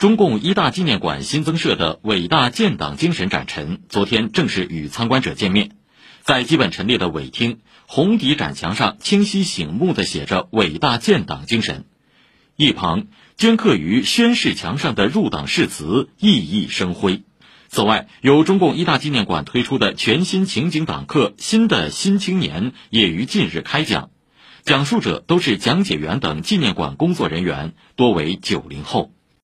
中共一大纪念馆新增设的伟大建党精神展陈昨天正式与参观者见面，在基本陈列的尾厅，红底展墙上清晰醒目的写着“伟大建党精神”，一旁镌刻于宣誓墙上的入党誓词熠熠生辉。此外，由中共一大纪念馆推出的全新情景党课《新的新青年》也于近日开讲，讲述者都是讲解员等纪念馆工作人员，多为九零后。